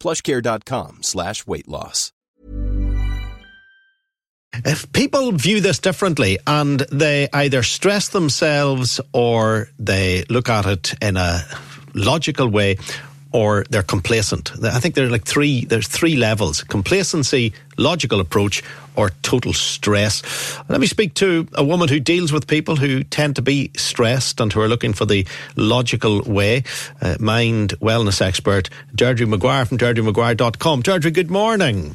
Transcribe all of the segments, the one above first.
plushcare.com slash weight loss. If people view this differently and they either stress themselves or they look at it in a logical way or they're complacent. I think there are like three there's three levels. Complacency, logical approach, or total stress. Let me speak to a woman who deals with people who tend to be stressed and who are looking for the logical way. Uh, mind wellness expert Deirdre McGuire from deirdremcguire.com. Deirdre, good morning.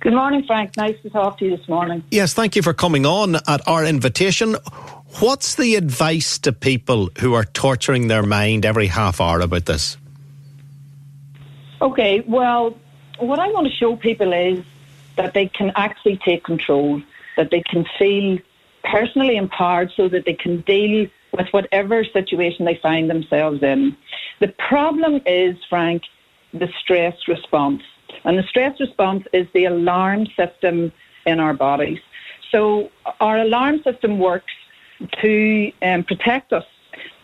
Good morning, Frank. Nice to talk to you this morning. Yes, thank you for coming on at our invitation. What's the advice to people who are torturing their mind every half hour about this? Okay, well, what I want to show people is that they can actually take control, that they can feel personally empowered so that they can deal with whatever situation they find themselves in. The problem is, Frank, the stress response. And the stress response is the alarm system in our bodies. So our alarm system works to um, protect us.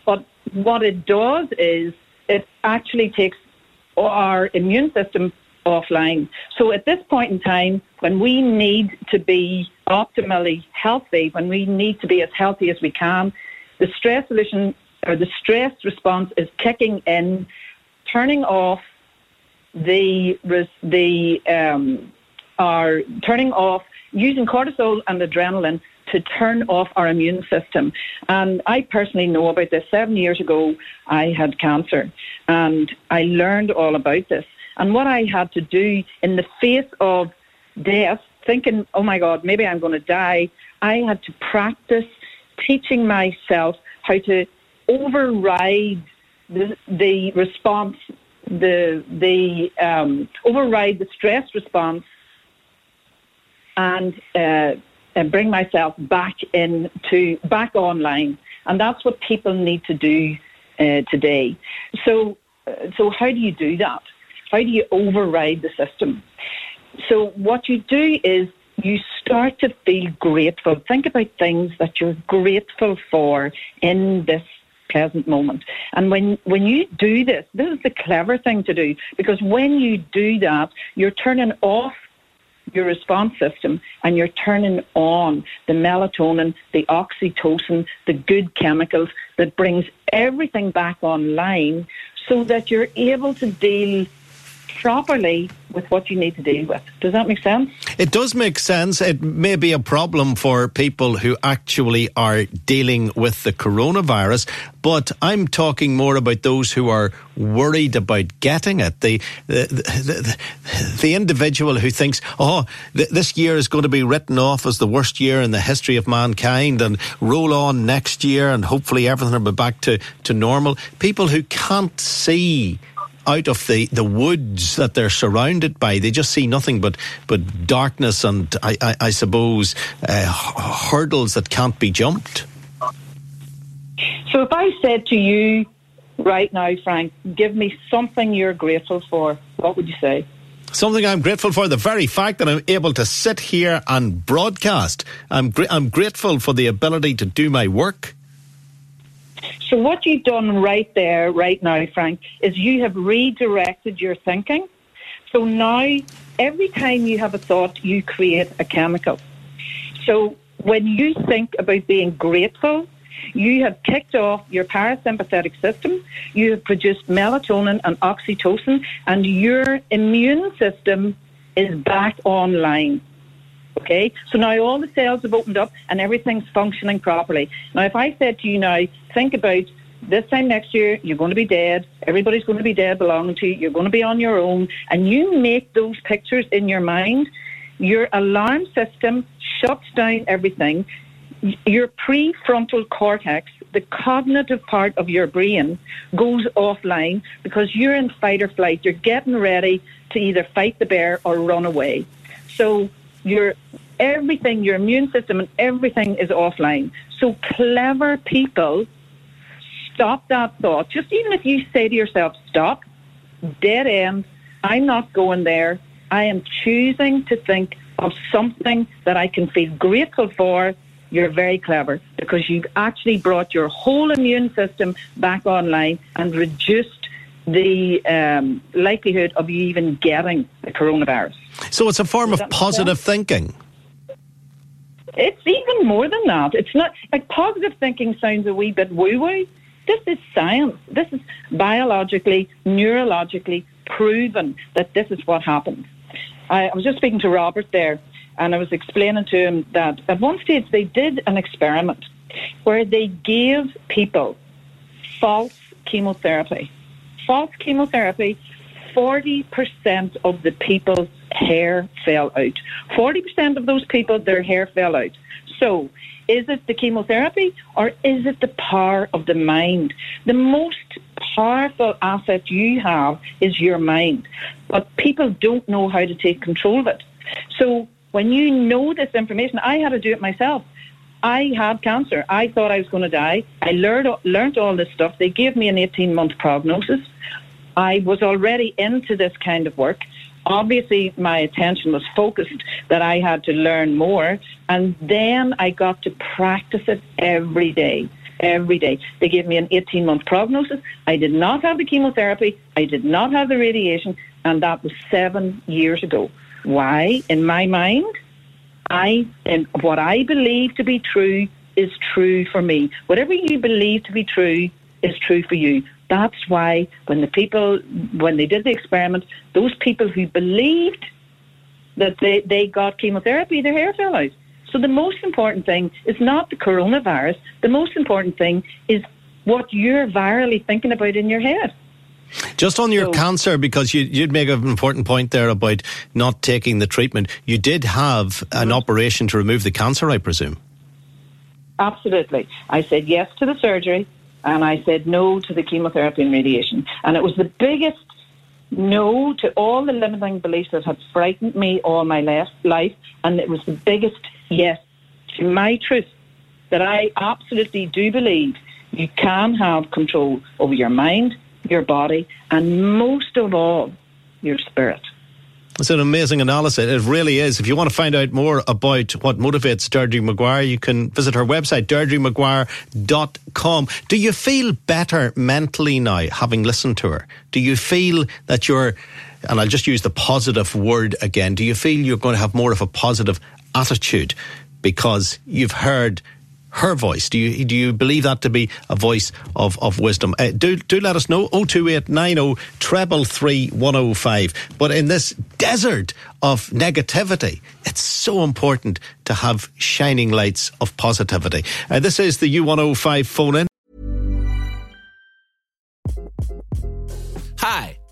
But what it does is it actually takes our immune system offline. So at this point in time, when we need to be optimally healthy, when we need to be as healthy as we can, the stress solution or the stress response is kicking in, turning off the the um, are turning off using cortisol and adrenaline to turn off our immune system. And I personally know about this. Seven years ago, I had cancer, and I learned all about this. And what I had to do in the face of death, thinking, oh my God, maybe I'm going to die, I had to practice teaching myself how to override the, the response, the, the um, override the stress response and uh, and bring myself back into back online, and that's what people need to do uh, today. So, uh, so how do you do that? How do you override the system? So, what you do is you start to feel grateful. Think about things that you're grateful for in this present moment. And when, when you do this, this is the clever thing to do because when you do that, you're turning off your response system and you're turning on the melatonin, the oxytocin, the good chemicals that brings everything back online so that you're able to deal properly with what you need to deal with. Does that make sense? It does make sense. It may be a problem for people who actually are dealing with the coronavirus, but I'm talking more about those who are worried about getting it. The the, the, the individual who thinks, oh, th- this year is going to be written off as the worst year in the history of mankind and roll on next year and hopefully everything will be back to, to normal. People who can't see out of the, the woods that they're surrounded by. They just see nothing but, but darkness and, I, I, I suppose, uh, hurdles that can't be jumped. So if I said to you right now, Frank, give me something you're grateful for, what would you say? Something I'm grateful for, the very fact that I'm able to sit here and broadcast. I'm, gr- I'm grateful for the ability to do my work. So what you've done right there, right now, Frank, is you have redirected your thinking. So now, every time you have a thought, you create a chemical. So when you think about being grateful, you have kicked off your parasympathetic system, you have produced melatonin and oxytocin, and your immune system is back online. Okay, so now all the cells have opened up and everything's functioning properly. Now, if I said to you now, think about this time next year, you're going to be dead. Everybody's going to be dead belonging to you. You're going to be on your own. And you make those pictures in your mind. Your alarm system shuts down everything. Your prefrontal cortex, the cognitive part of your brain, goes offline because you're in fight or flight. You're getting ready to either fight the bear or run away. So your everything, your immune system and everything is offline. So clever people stop that thought. Just even if you say to yourself, stop, dead end, I'm not going there. I am choosing to think of something that I can feel grateful for. You're very clever because you've actually brought your whole immune system back online and reduced the um, likelihood of you even getting the coronavirus. So it's a form of positive thinking. It's even more than that. It's not like positive thinking sounds a wee bit woo woo. This is science. This is biologically, neurologically proven that this is what happens. I, I was just speaking to Robert there, and I was explaining to him that at one stage they did an experiment where they gave people false chemotherapy. False chemotherapy, 40% of the people's hair fell out. 40% of those people, their hair fell out. So is it the chemotherapy or is it the power of the mind? The most powerful asset you have is your mind, but people don't know how to take control of it. So when you know this information, I had to do it myself. I had cancer. I thought I was going to die. I learned learned all this stuff. They gave me an 18 month prognosis. I was already into this kind of work obviously my attention was focused that I had to learn more. And then I got to practice it every day. Every day. They gave me an 18 month prognosis. I did not have the chemotherapy. I did not have the radiation. And that was seven years ago. Why? In my mind, I, and what I believe to be true is true for me. Whatever you believe to be true is true for you. That's why when the people, when they did the experiment, those people who believed that they, they got chemotherapy, their hair fell out. So the most important thing is not the coronavirus. The most important thing is what you're virally thinking about in your head. Just on your so, cancer, because you, would make an important point there about not taking the treatment. You did have an mm-hmm. operation to remove the cancer, I presume. Absolutely. I said yes to the surgery and I said no to the chemotherapy and radiation. And it was the biggest no to all the limiting beliefs that had frightened me all my life, and it was the biggest yes to my truth that I absolutely do believe you can have control over your mind, your body, and most of all, your spirit. It's an amazing analysis. It really is. If you want to find out more about what motivates Deirdre McGuire, you can visit her website, deirdremcguire.com. Do you feel better mentally now, having listened to her? Do you feel that you're, and I'll just use the positive word again, do you feel you're going to have more of a positive attitude because you've heard her voice. Do you do you believe that to be a voice of, of wisdom? Uh, do do let us know. Oh two eight nine oh treble three one oh five. But in this desert of negativity, it's so important to have shining lights of positivity. Uh, this is the U one oh five phone in.